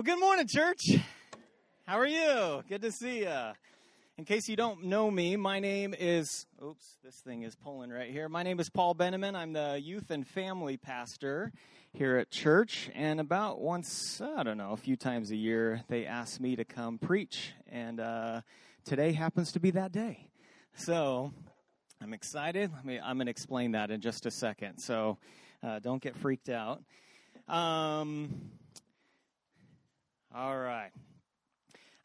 Well, good morning, church. How are you? Good to see you. In case you don't know me, my name is, oops, this thing is pulling right here. My name is Paul Behneman. I'm the youth and family pastor here at church. And about once, I don't know, a few times a year, they ask me to come preach. And uh, today happens to be that day. So I'm excited. I'm going to explain that in just a second. So uh, don't get freaked out. Um, all right.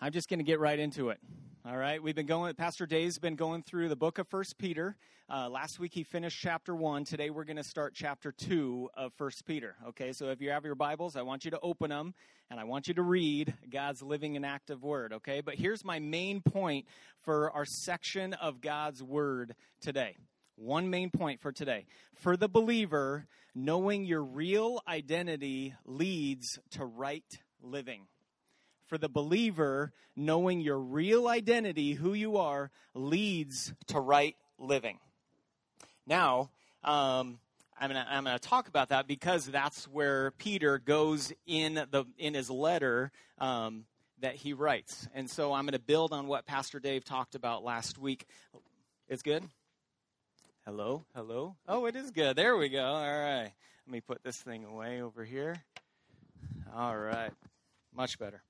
I'm just going to get right into it. All right. We've been going, Pastor Dave's been going through the book of First Peter. Uh, last week he finished chapter one. Today we're going to start chapter two of First Peter. Okay. So if you have your Bibles, I want you to open them and I want you to read God's living and active word. Okay. But here's my main point for our section of God's word today. One main point for today. For the believer, knowing your real identity leads to right living for the believer, knowing your real identity, who you are, leads to right living. Now, um, I'm going I'm to talk about that because that's where Peter goes in, the, in his letter um, that he writes. And so I'm going to build on what Pastor Dave talked about last week. It's good? Hello? Hello? Oh, it is good. There we go. All right. Let me put this thing away over here. All right. Much better.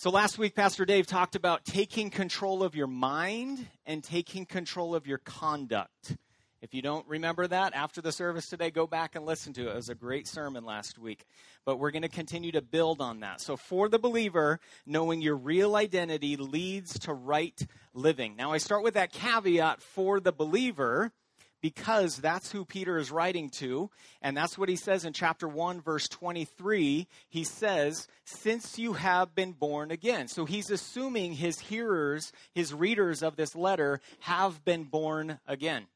So last week, Pastor Dave talked about taking control of your mind and taking control of your conduct. If you don't remember that after the service today, go back and listen to it. It was a great sermon last week. But we're going to continue to build on that. So, for the believer, knowing your real identity leads to right living. Now, I start with that caveat for the believer because that's who Peter is writing to. And that's what he says in chapter 1, verse 23. He says, Since you have been born again. So he's assuming his hearers, his readers of this letter, have been born again.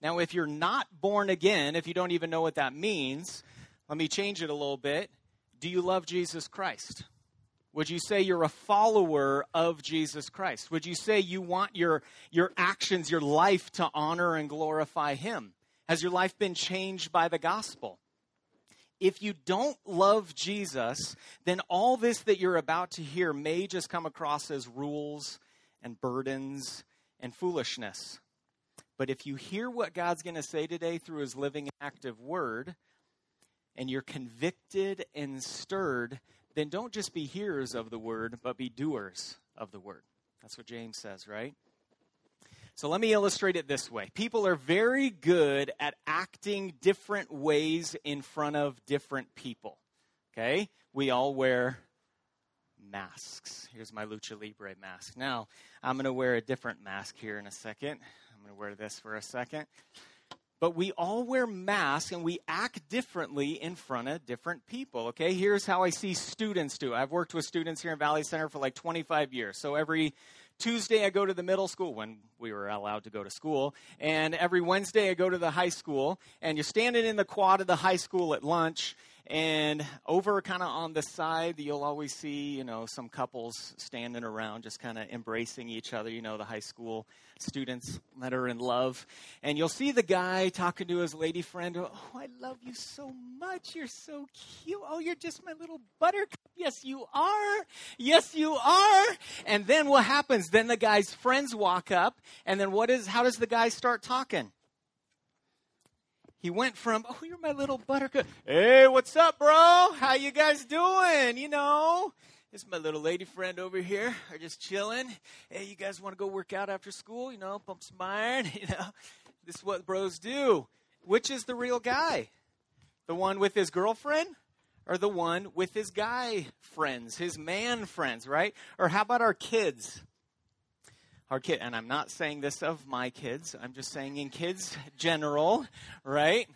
Now, if you're not born again, if you don't even know what that means, let me change it a little bit. Do you love Jesus Christ? Would you say you're a follower of Jesus Christ? Would you say you want your, your actions, your life to honor and glorify Him? Has your life been changed by the gospel? If you don't love Jesus, then all this that you're about to hear may just come across as rules and burdens and foolishness. But if you hear what God's going to say today through His living active word, and you're convicted and stirred, then don't just be hearers of the word, but be doers of the word. That's what James says, right? So let me illustrate it this way. People are very good at acting different ways in front of different people. Okay? We all wear masks. Here's my Lucha Libre mask. Now, I'm going to wear a different mask here in a second. I'm going to wear this for a second but we all wear masks and we act differently in front of different people. Okay, here's how I see students do. I've worked with students here in Valley Center for like 25 years. So every Tuesday I go to the middle school when we were allowed to go to school, and every Wednesday I go to the high school. And you're standing in the quad of the high school at lunch, and over kind of on the side, you'll always see, you know, some couples standing around just kind of embracing each other, you know, the high school students that are in love. And you'll see the guy talking to his lady friend, oh, I love you so much. You're so cute. Oh, you're just my little buttercup. Yes, you are. Yes, you are. And then what happens? Then the guy's friends walk up, and then what is, how does the guy start talking? He went from, oh, you're my little buttercup. Hey, what's up, bro? How you guys doing? You know, this is my little lady friend over here. Are just chilling. Hey, you guys want to go work out after school? You know, pump some iron. You know, this is what bros do. Which is the real guy? The one with his girlfriend? Or the one with his guy friends, his man friends, right? Or how about our kids? Our kid, and I'm not saying this of my kids, I'm just saying in kids general, right?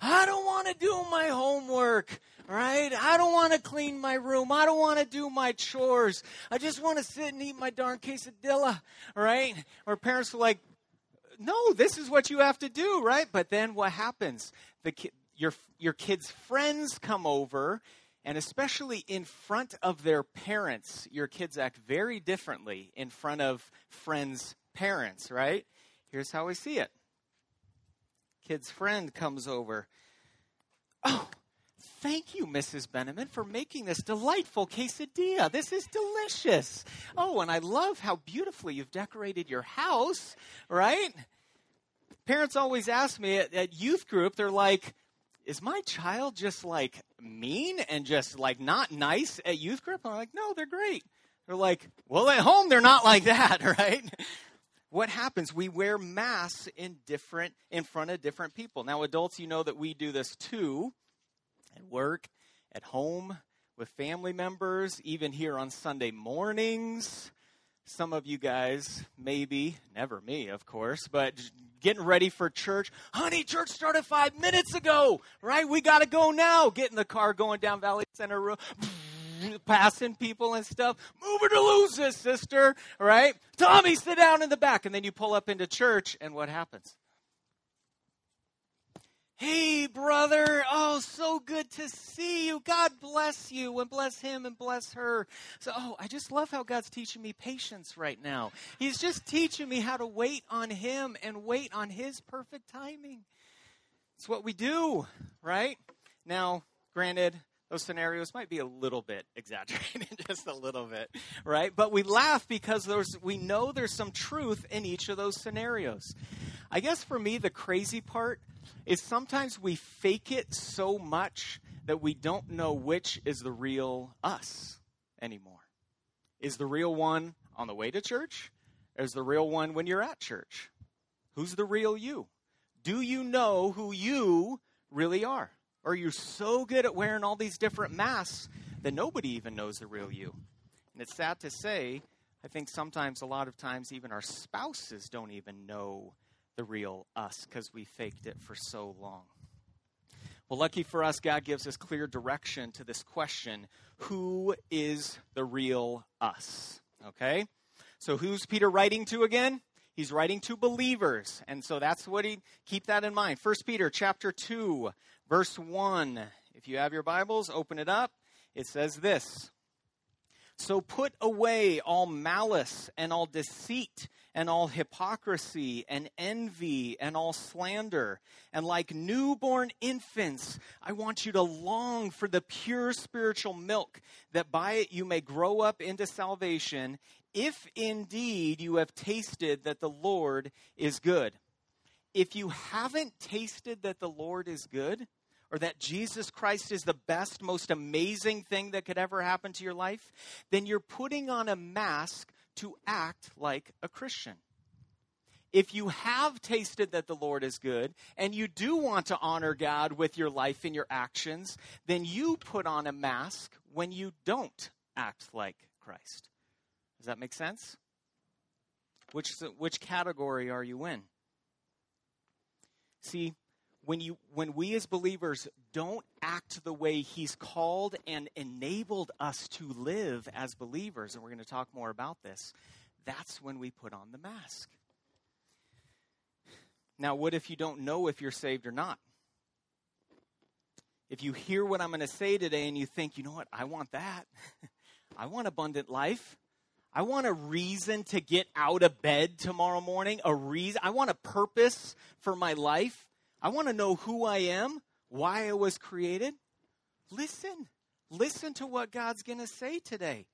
I don't want to do my homework, right? I don't want to clean my room. I don't want to do my chores. I just want to sit and eat my darn quesadilla, right? Or parents are like, no, this is what you have to do, right? But then what happens? The ki- your your kids' friends come over and especially in front of their parents, your kids act very differently in front of friends' parents, right? Here's how we see it. Kid's friend comes over. Oh, thank you, Mrs. Behneman, for making this delightful quesadilla. This is delicious. Oh, and I love how beautifully you've decorated your house, right? Parents always ask me at, at youth group, they're like, is my child just like mean and just like not nice at youth group? I'm like, no, they're great. They're like, well, at home, they're not like that, right? what happens? We wear masks in different in front of different people. Now, adults, you know that we do this too, at work, at home, with family members, even here on Sunday mornings. Some of you guys, maybe, never me, of course, but getting ready for church. Honey, church started five minutes ago, right? We got to go now. Get in the car going down Valley Center Road passing people and stuff. Moving to lose this, sister, right? Tommy, sit down in the back. And then you pull up into church, and what happens? Hey, brother. Oh, so good to see you. God bless you and bless him and bless her. So, oh, I just love how God's teaching me patience right now. He's just teaching me how to wait on him and wait on his perfect timing. It's what we do, right? Now, granted, those scenarios might be a little bit exaggerated, just a little bit, right? But we laugh because there's, we know there's some truth in each of those scenarios. I guess for me, the crazy part is sometimes we fake it so much that we don't know which is the real us anymore. Is the real one on the way to church? Is the real one when you're at church? Who's the real you? Do you know who you really are? Or are you're so good at wearing all these different masks that nobody even knows the real you. And it's sad to say, I think sometimes, a lot of times, even our spouses don't even know the real us because we faked it for so long. Well, lucky for us, God gives us clear direction to this question who is the real us? Okay? So, who's Peter writing to again? He's writing to believers. And so that's what he keep that in mind. First Peter chapter 2, verse 1. If you have your Bibles, open it up. It says this. So put away all malice and all deceit and all hypocrisy and envy and all slander. And like newborn infants, I want you to long for the pure spiritual milk, that by it you may grow up into salvation, if indeed you have tasted that the Lord is good. If you haven't tasted that the Lord is good, or that Jesus Christ is the best, most amazing thing that could ever happen to your life, then you're putting on a mask to act like a Christian. If you have tasted that the Lord is good and you do want to honor God with your life and your actions, then you put on a mask when you don't act like Christ. Does that make sense? Which, which category are you in? See, when, you, when we as believers don't act the way He's called and enabled us to live as believers, and we're going to talk more about this, that's when we put on the mask. Now, what if you don't know if you're saved or not? If you hear what I'm going to say today and you think, you know what, I want that. I want abundant life. I want a reason to get out of bed tomorrow morning, a reason. I want a purpose for my life. I want to know who I am, why I was created. Listen. Listen to what God's going to say today.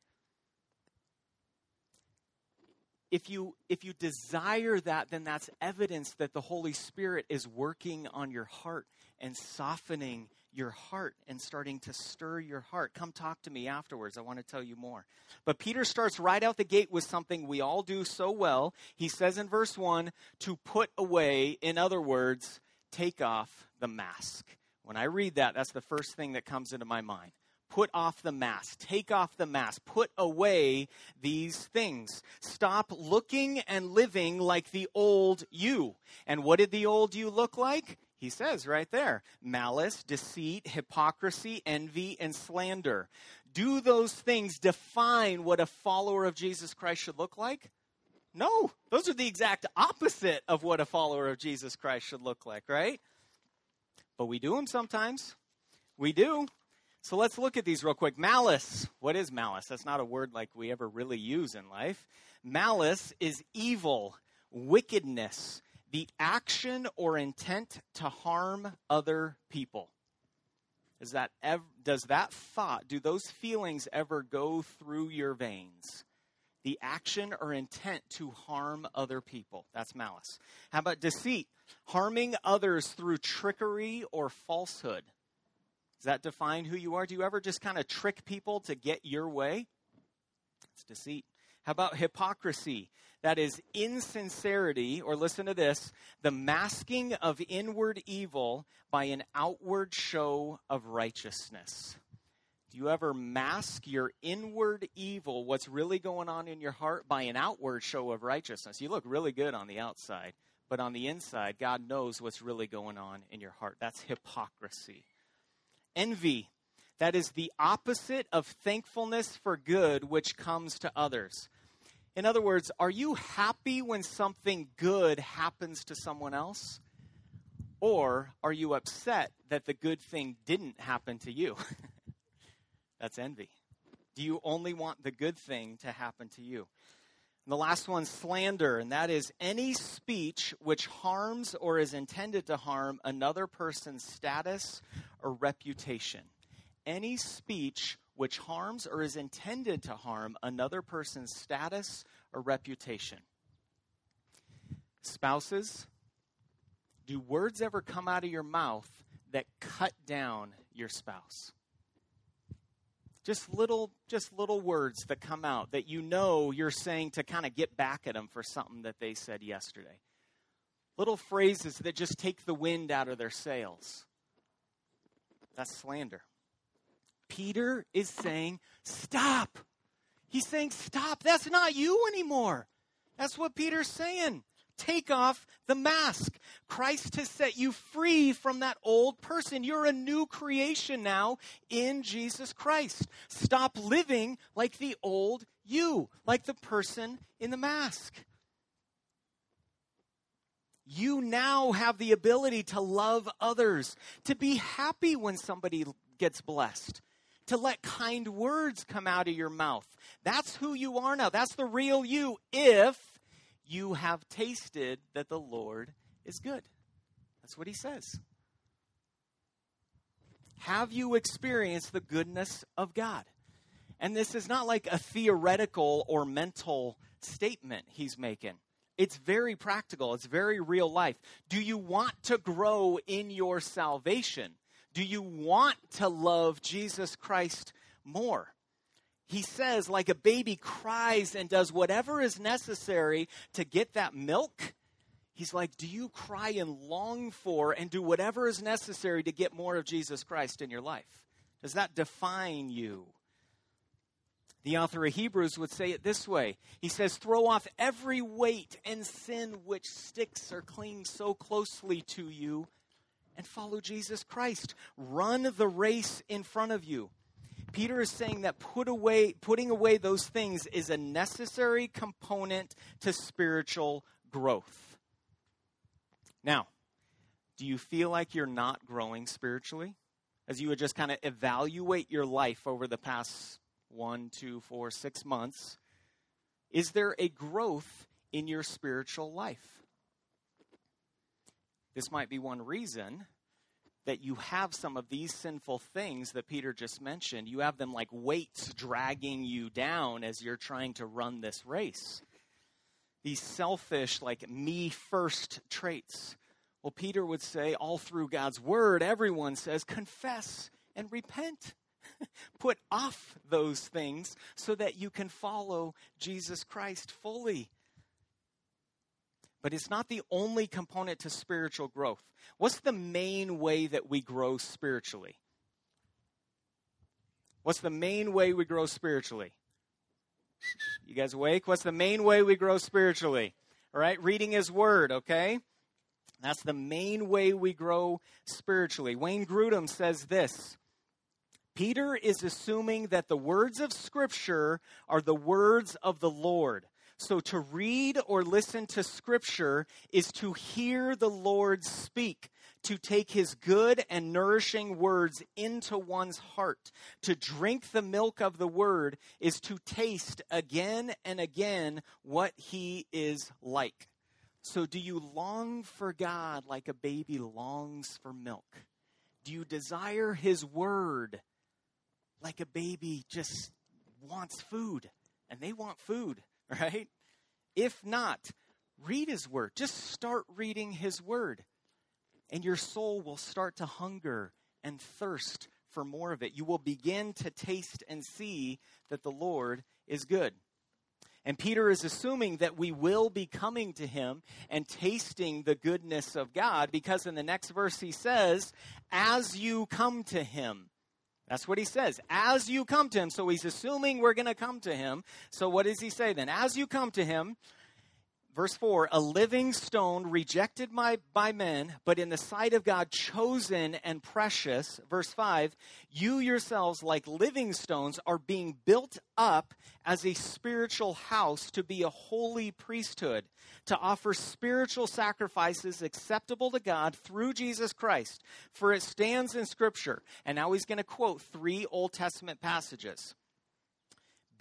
If you if you desire that, then that's evidence that the Holy Spirit is working on your heart and softening your heart and starting to stir your heart. Come talk to me afterwards. I want to tell you more. But Peter starts right out the gate with something we all do so well. He says in verse 1 to put away, in other words, take off the mask. When I read that, that's the first thing that comes into my mind. Put off the mask. Take off the mask. Put away these things. Stop looking and living like the old you. And what did the old you look like? He says right there malice, deceit, hypocrisy, envy, and slander. Do those things define what a follower of Jesus Christ should look like? No, those are the exact opposite of what a follower of Jesus Christ should look like, right? But we do them sometimes. We do. So let's look at these real quick. Malice. What is malice? That's not a word like we ever really use in life. Malice is evil, wickedness, the action or intent to harm other people. Is that ever, does that thought, do those feelings ever go through your veins? The action or intent to harm other people. That's malice. How about deceit? Harming others through trickery or falsehood. Does that define who you are? Do you ever just kind of trick people to get your way? It's deceit. How about hypocrisy? That is insincerity, or listen to this the masking of inward evil by an outward show of righteousness. Do you ever mask your inward evil, what's really going on in your heart, by an outward show of righteousness? You look really good on the outside, but on the inside, God knows what's really going on in your heart. That's hypocrisy. Envy. That is the opposite of thankfulness for good which comes to others. In other words, are you happy when something good happens to someone else? Or are you upset that the good thing didn't happen to you? That's envy. Do you only want the good thing to happen to you? And the last one, slander, and that is any speech which harms or is intended to harm another person's status or reputation. Any speech which harms or is intended to harm another person's status or reputation. Spouses, do words ever come out of your mouth that cut down your spouse? Just little just little words that come out that you know you're saying to kind of get back at them for something that they said yesterday. Little phrases that just take the wind out of their sails. That's slander. Peter is saying, Stop. He's saying, Stop. That's not you anymore. That's what Peter's saying. Take off the mask. Christ has set you free from that old person. You're a new creation now in Jesus Christ. Stop living like the old you, like the person in the mask. You now have the ability to love others, to be happy when somebody gets blessed, to let kind words come out of your mouth. That's who you are now. That's the real you if you have tasted that the Lord is good. That's what he says. Have you experienced the goodness of God? And this is not like a theoretical or mental statement he's making. It's very practical, it's very real life. Do you want to grow in your salvation? Do you want to love Jesus Christ more? He says, like a baby cries and does whatever is necessary to get that milk. He's like, Do you cry and long for and do whatever is necessary to get more of Jesus Christ in your life? Does that define you? The author of Hebrews would say it this way He says, Throw off every weight and sin which sticks or clings so closely to you and follow Jesus Christ. Run the race in front of you. Peter is saying that put away, putting away those things is a necessary component to spiritual growth. Now, do you feel like you're not growing spiritually? As you would just kind of evaluate your life over the past one, two, four, six months, is there a growth in your spiritual life? This might be one reason that you have some of these sinful things that Peter just mentioned. You have them like weights dragging you down as you're trying to run this race. These selfish, like me first traits. Well, Peter would say all through God's word, everyone says, confess and repent. Put off those things so that you can follow Jesus Christ fully but it's not the only component to spiritual growth. What's the main way that we grow spiritually? What's the main way we grow spiritually? You guys awake? What's the main way we grow spiritually? All right, reading His Word, okay? That's the main way we grow spiritually. Wayne Grudem says this Peter is assuming that the words of Scripture are the words of the Lord. So to read or listen to Scripture is to hear the Lord speak, to take his good and nourishing words into one's heart. To drink the milk of the Word is to taste again and again what he is like. So, do you long for God like a baby longs for milk? Do you desire his word like a baby just wants food? And they want food, right? If not, read his word. Just start reading his word. And your soul will start to hunger and thirst for more of it. You will begin to taste and see that the Lord is good. And Peter is assuming that we will be coming to him and tasting the goodness of God because in the next verse he says, as you come to him. That's what he says. As you come to him. So he's assuming we're going to come to him. So what does he say then? As you come to him, verse 4 a living stone rejected by, by men but in the sight of god chosen and precious. Verse 5 you yourselves like living stones are being built up as a spiritual house to be a holy priesthood to offer spiritual sacrifices acceptable to god through jesus christ. For it stands in scripture and now he's going to quote three old testament passages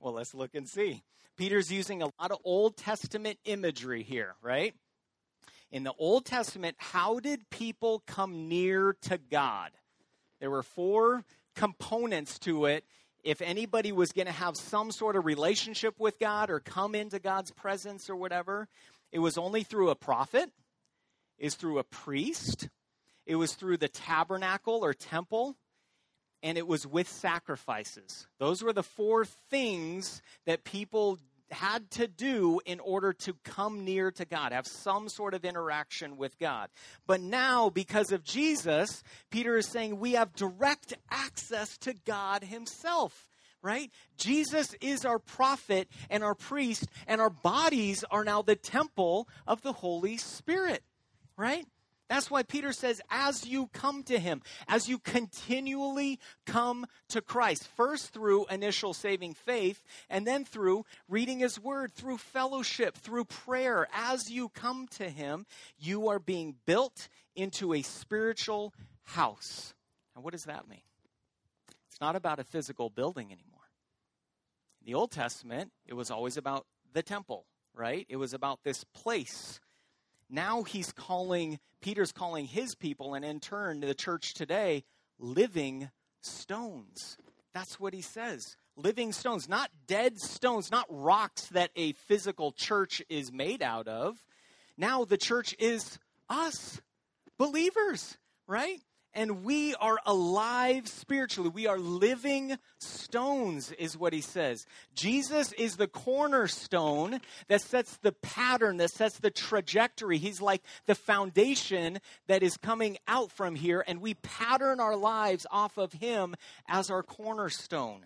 well, let's look and see. Peter's using a lot of Old Testament imagery here, right? In the Old Testament, how did people come near to God? There were four components to it. If anybody was going to have some sort of relationship with God or come into God's presence or whatever, it was only through a prophet, is through a priest, it was through the tabernacle or temple, and it was with sacrifices. Those were the four things that people had to do in order to come near to God, have some sort of interaction with God. But now, because of Jesus, Peter is saying we have direct access to God Himself. Right? Jesus is our prophet and our priest, and our bodies are now the temple of the Holy Spirit. Right? That's why Peter says, as you come to him, as you continually come to Christ, first through initial saving faith, and then through reading his word, through fellowship, through prayer, as you come to him, you are being built into a spiritual house. And what does that mean? It's not about a physical building anymore. In the Old Testament, it was always about the temple, right? It was about this place now he's calling, Peter's calling his people, and in turn, the church today, living stones. That's what he says. Living stones, not dead stones, not rocks that a physical church is made out of. Now the church is us, believers, right? And we are alive spiritually. We are living stones, is what he says. Jesus is the cornerstone that sets the pattern, that sets the trajectory. He's like the foundation that is coming out from here, and we pattern our lives off of him as our cornerstone.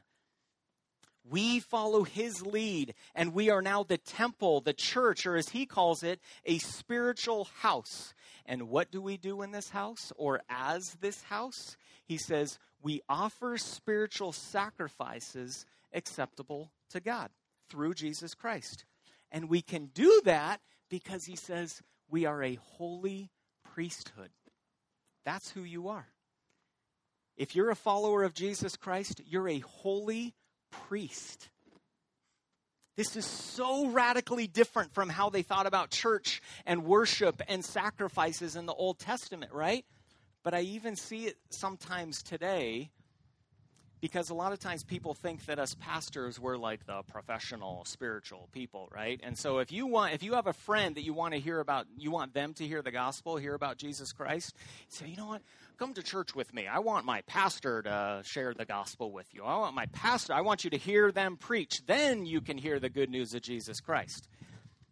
We follow his lead, and we are now the temple, the church, or as he calls it, a spiritual house. And what do we do in this house or as this house? He says, we offer spiritual sacrifices acceptable to God through Jesus Christ. And we can do that because he says we are a holy priesthood. That's who you are. If you're a follower of Jesus Christ, you're a holy priest. This is so radically different from how they thought about church and worship and sacrifices in the Old Testament, right? But I even see it sometimes today because a lot of times people think that us pastors we're like the professional spiritual people right and so if you want if you have a friend that you want to hear about you want them to hear the gospel hear about jesus christ say you know what come to church with me. I want my pastor to share the gospel with you. I want my pastor, I want you to hear them preach. Then you can hear the good news of Jesus Christ.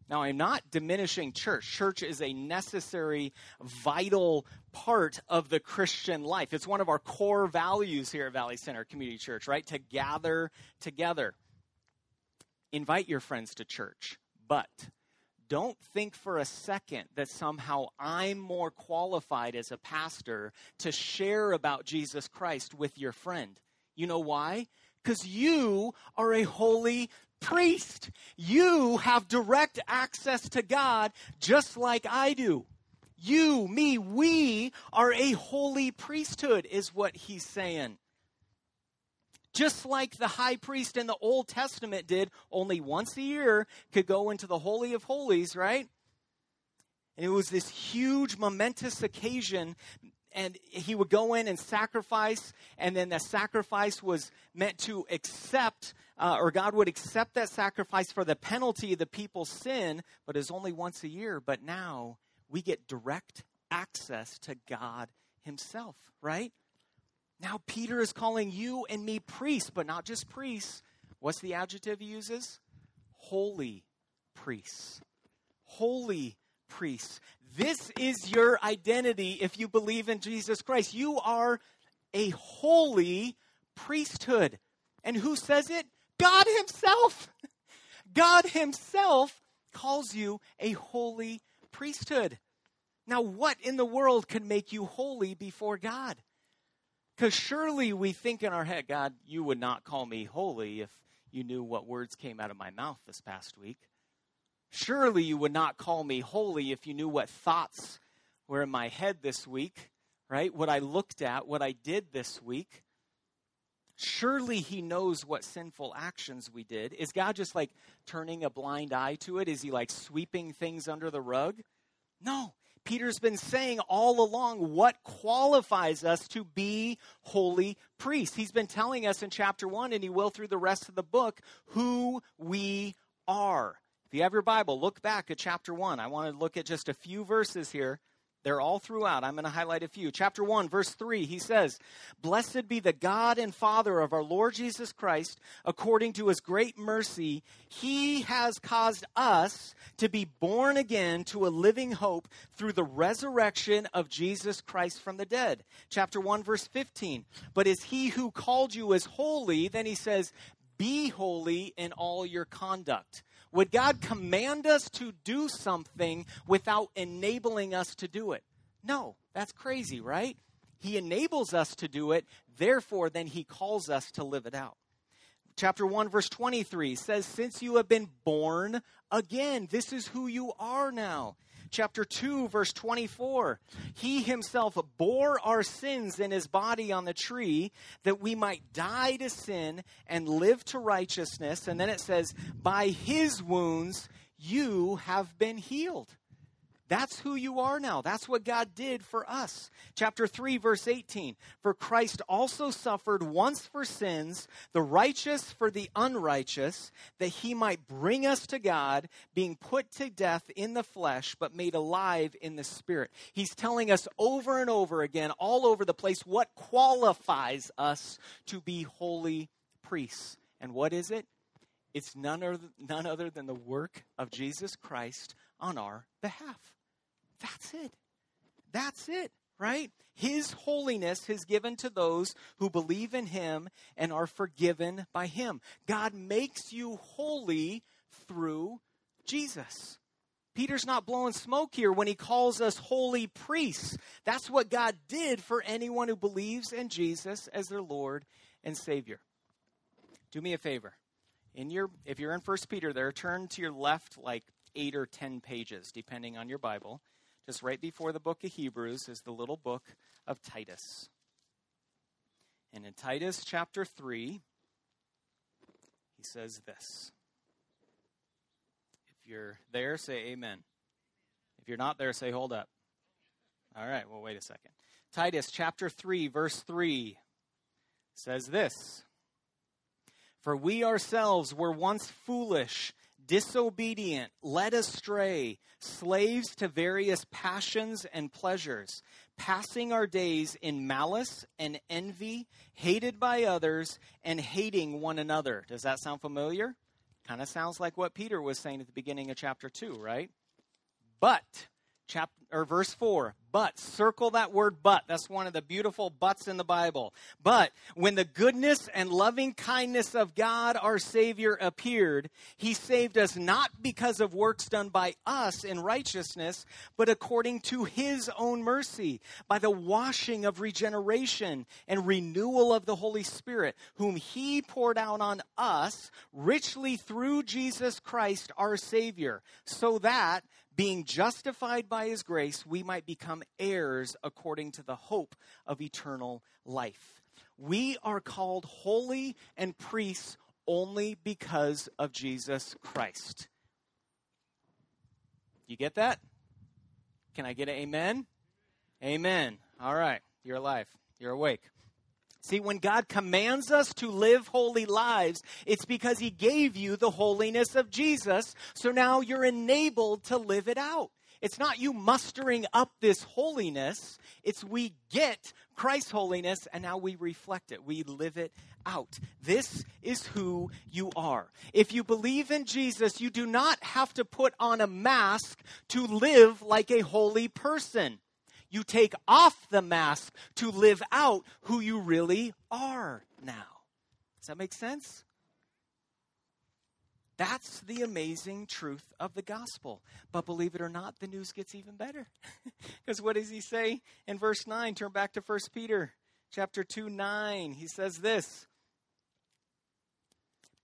Now, I'm not diminishing church. Church is a necessary, vital part of the Christian life. It's one of our core values here at Valley Center Community Church, right? To gather together. Invite your friends to church, but don't think for a second that somehow I'm more qualified as a pastor to share about Jesus Christ with your friend. You know why? Because you are a holy priest. You have direct access to God just like I do. You, me, we are a holy priesthood, is what he's saying. Just like the high priest in the Old Testament did, only once a year could go into the Holy of Holies, right? And it was this huge, momentous occasion and he would go in and sacrifice, and then the sacrifice was meant to accept, uh, or God would accept that sacrifice for the penalty of the people's sin, but is only once a year. But now we get direct access to God Himself, right? Now Peter is calling you and me priests, but not just priests. What's the adjective he uses? Holy priests. Holy priests. This is your identity if you believe in Jesus Christ. You are a holy priesthood. And who says it? God Himself. God Himself calls you a holy priesthood. Now, what in the world can make you holy before God? Because surely we think in our head, God, you would not call me holy if you knew what words came out of my mouth this past week. Surely you would not call me holy if you knew what thoughts were in my head this week, right? What I looked at, what I did this week. Surely he knows what sinful actions we did. Is God just like turning a blind eye to it? Is he like sweeping things under the rug? No. Peter's been saying all along what qualifies us to be holy priests. He's been telling us in chapter 1, and he will through the rest of the book, who we are. If you have your Bible, look back at chapter 1. I want to look at just a few verses here. They're all throughout. I'm going to highlight a few. Chapter 1, verse 3, he says, Blessed be the God and Father of our Lord Jesus Christ, according to his great mercy, he has caused us to be born again to a living hope through the resurrection of Jesus Christ from the dead. Chapter 1, verse 15, But is he who called you as holy, then he says, Be holy in all your conduct would God command us to do something without enabling us to do it? No, that's crazy, right? He enables us to do it, therefore, then he calls us to live it out. Chapter 1, verse 23 says, Since you have been born again, this is who you are now chapter 2, verse 24. He himself bore our sins in his body on the tree that we might die to sin and live to righteousness. And then it says, By his wounds you have been healed. That's who you are now. That's what God did for us. Chapter 3, verse 18. For Christ also suffered once for sins, the righteous for the unrighteous, that he might bring us to God, being put to death in the flesh, but made alive in the spirit. He's telling us over and over again, all over the place, what qualifies us to be holy priests. And what is it? It's none other, none other than the work of Jesus Christ on our behalf. That's it. That's it, right? His holiness is given to those who believe in him and are forgiven by him. God makes you holy through Jesus. Peter's not blowing smoke here when he calls us holy priests. That's what God did for anyone who believes in Jesus as their Lord and Savior. Do me a favor. In your if you're in First Peter there, turn to your left like 8 or 10 pages depending on your Bible just right before the book of Hebrews is the little book of Titus. And in Titus chapter 3, he says this. If you're there, say amen. If you're not there, say hold up. All right, well, wait a second. Titus chapter 3, verse 3 says this For we ourselves were once foolish disobedient, led astray, slaves to various passions and pleasures, passing our days in malice and envy, hated by others, and hating one another. Does that sound familiar? Kind of sounds like what Peter was saying at the beginning of chapter 2, right? But chapter or verse 4 but circle that word but that's one of the beautiful buts in the bible. But when the goodness and loving kindness of god our savior appeared he saved us not because of works done by us in righteousness but according to his own mercy by the washing of regeneration and renewal of the holy spirit whom he poured out on us richly through jesus christ our savior so that being justified by his grace, we might become heirs according to the hope of eternal life. We are called holy and priests only because of Jesus Christ. You get that? Can I get an amen? Amen. All right. You're alive. You're awake. See, when God commands us to live holy lives, it's because He gave you the holiness of Jesus. So now you're enabled to live it out. It's not you mustering up this holiness, it's we get Christ's holiness and now we reflect it. We live it out. This is who you are. If you believe in Jesus, you do not have to put on a mask to live like a holy person you take off the mask to live out who you really are now. Does that make sense? That's the amazing truth of the gospel. But believe it or not, the news gets even better. Because what does he say in verse 9? Turn back to 1 Peter chapter 2 9. He says this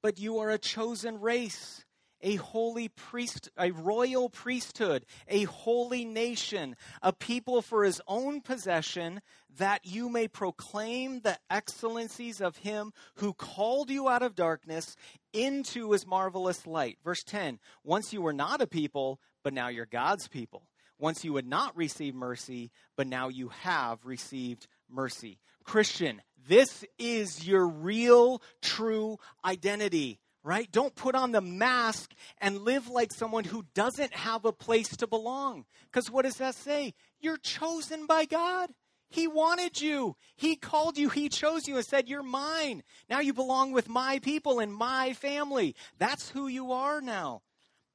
But you are a chosen race a holy priest, a royal priesthood, a holy nation, a people for his own possession, that you may proclaim the excellencies of him who called you out of darkness into his marvelous light. Verse 10 Once you were not a people, but now you're God's people. Once you had not received mercy, but now you have received mercy. Christian, this is your real, true identity right? Don't put on the mask and live like someone who doesn't have a place to belong. Because what does that say? You're chosen by God. He wanted you. He called you. He chose you and said, You're mine. Now you belong with my people and my family. That's who you are now.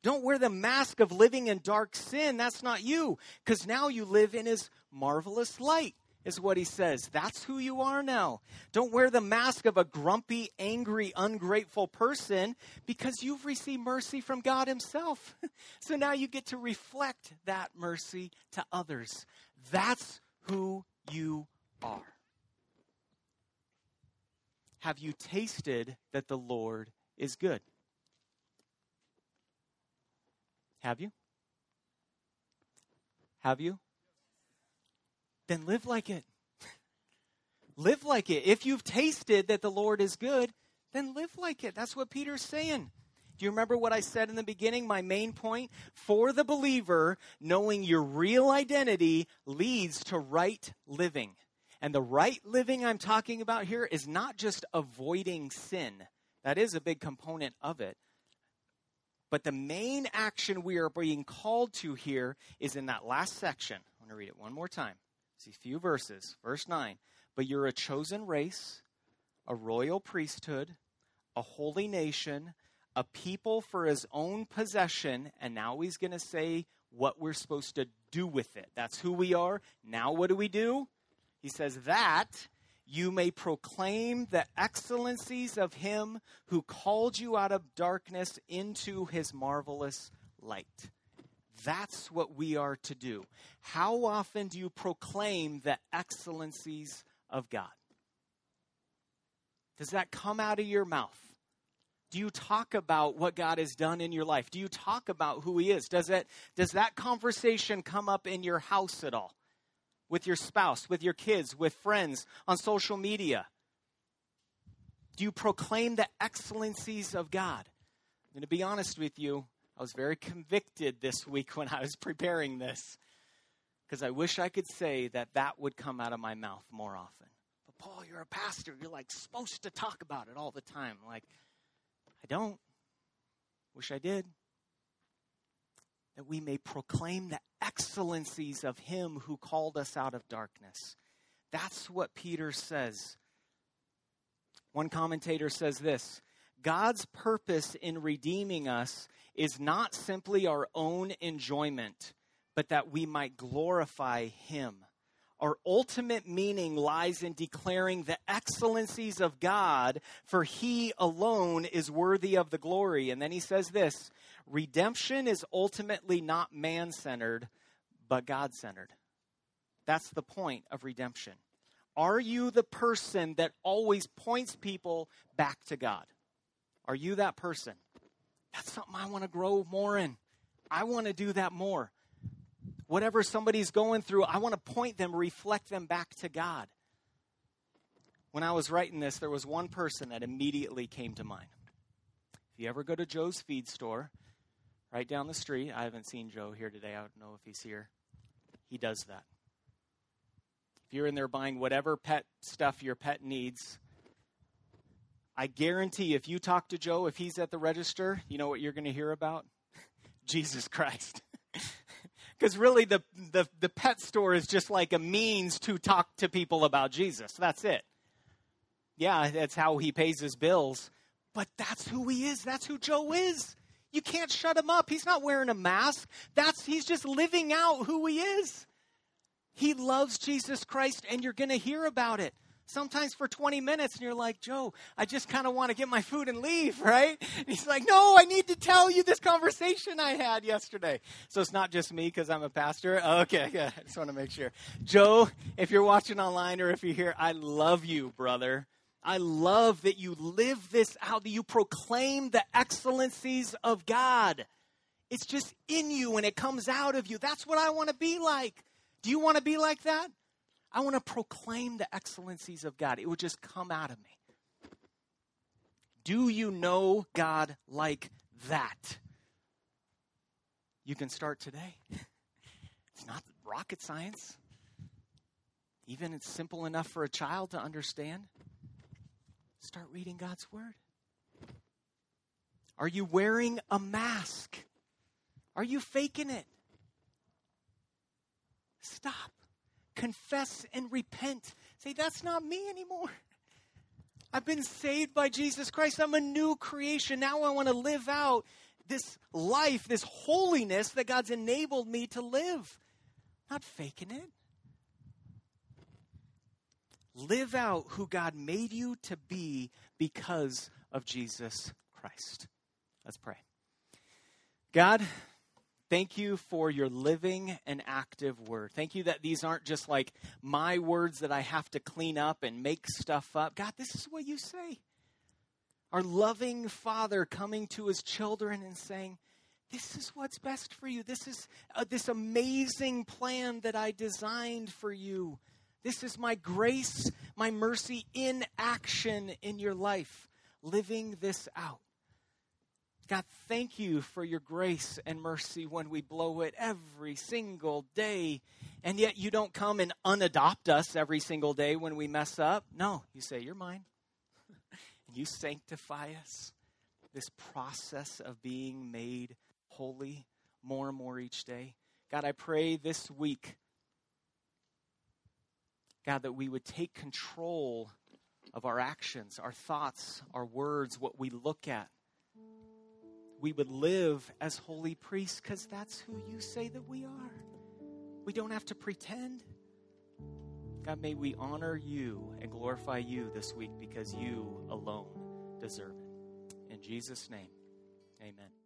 Don't wear the mask of living in dark sin. That's not you. Because now you live in his marvelous light is what he says. That's who you are now. Don't wear the mask of a grumpy, angry, ungrateful person because you've received mercy from God Himself. so now you get to reflect that mercy to others. That's who you are. Have you tasted that the Lord is good? Have you? Have you? Then live like it. live like it. If you've tasted that the Lord is good, then live like it. That's what Peter's saying. Do you remember what I said in the beginning? My main point for the believer, knowing your real identity leads to right living. And the right living I'm talking about here is not just avoiding sin, that is a big component of it. But the main action we are being called to here is in that last section. I'm going to read it one more time. See, few verses. Verse 9. But you're a chosen race, a royal priesthood, a holy nation, a people for his own possession. And now he's going to say what we're supposed to do with it. That's who we are. Now, what do we do? He says, That you may proclaim the excellencies of him who called you out of darkness into his marvelous light. That's what we are to do. How often do you proclaim the excellencies of God? Does that come out of your mouth? Do you talk about what God has done in your life? Do you talk about who He is? Does, it, does that conversation come up in your house at all? With your spouse, with your kids, with friends, on social media? Do you proclaim the excellencies of God? I'm going to be honest with you. I was very convicted this week when I was preparing this because I wish I could say that that would come out of my mouth more often. But Paul, you're a pastor. You're like supposed to talk about it all the time. Like, I don't. Wish I did. That we may proclaim the excellencies of him who called us out of darkness. That's what Peter says. One commentator says this God's purpose in redeeming us is not simply our own enjoyment, but that we might glorify him. Our ultimate meaning lies in declaring the excellencies of God, for he alone is worthy of the glory. And then he says this redemption is ultimately not man centered, but God centered. That's the point of redemption. Are you the person that always points people back to God? Are you that person? That's something I want to grow more in. I want to do that more. Whatever somebody's going through, I want to point them, reflect them back to God. When I was writing this, there was one person that immediately came to mind. If you ever go to Joe's feed store, right down the street, I haven't seen Joe here today. I don't know if he's here. He does that. If you're in there buying whatever pet stuff your pet needs, I guarantee if you talk to Joe, if he's at the register, you know what you're going to hear about? Jesus Christ. Because really, the, the, the pet store is just like a means to talk to people about Jesus. That's it. Yeah, that's how he pays his bills. But that's who he is. That's who Joe is. You can't shut him up. He's not wearing a mask. That's he's just living out who he is. He loves Jesus Christ, and you're going to hear about it. Sometimes for 20 minutes, and you're like, Joe, I just kind of want to get my food and leave, right? And he's like, No, I need to tell you this conversation I had yesterday. So it's not just me because I'm a pastor. Okay, yeah, I just want to make sure. Joe, if you're watching online or if you're here, I love you, brother. I love that you live this out, that you proclaim the excellencies of God. It's just in you and it comes out of you. That's what I want to be like. Do you want to be like that? I want to proclaim the excellencies of God. It would just come out of me. Do you know God like that? You can start today. It's not rocket science. Even it's simple enough for a child to understand. Start reading God's Word. Are you wearing a mask? Are you faking it? Stop. Confess and repent. Say, that's not me anymore. I've been saved by Jesus Christ. I'm a new creation. Now I want to live out this life, this holiness that God's enabled me to live. Not faking it. Live out who God made you to be because of Jesus Christ. Let's pray. God, Thank you for your living and active word. Thank you that these aren't just like my words that I have to clean up and make stuff up. God, this is what you say. Our loving Father coming to his children and saying, This is what's best for you. This is uh, this amazing plan that I designed for you. This is my grace, my mercy in action in your life, living this out. God, thank you for your grace and mercy when we blow it every single day. And yet you don't come and unadopt us every single day when we mess up. No, you say, You're mine. and you sanctify us. This process of being made holy more and more each day. God, I pray this week, God, that we would take control of our actions, our thoughts, our words, what we look at we would live as holy priests because that's who you say that we are. We don't have to pretend. God, may we honor you and glorify you this week because you alone deserve it. In Jesus' name, amen.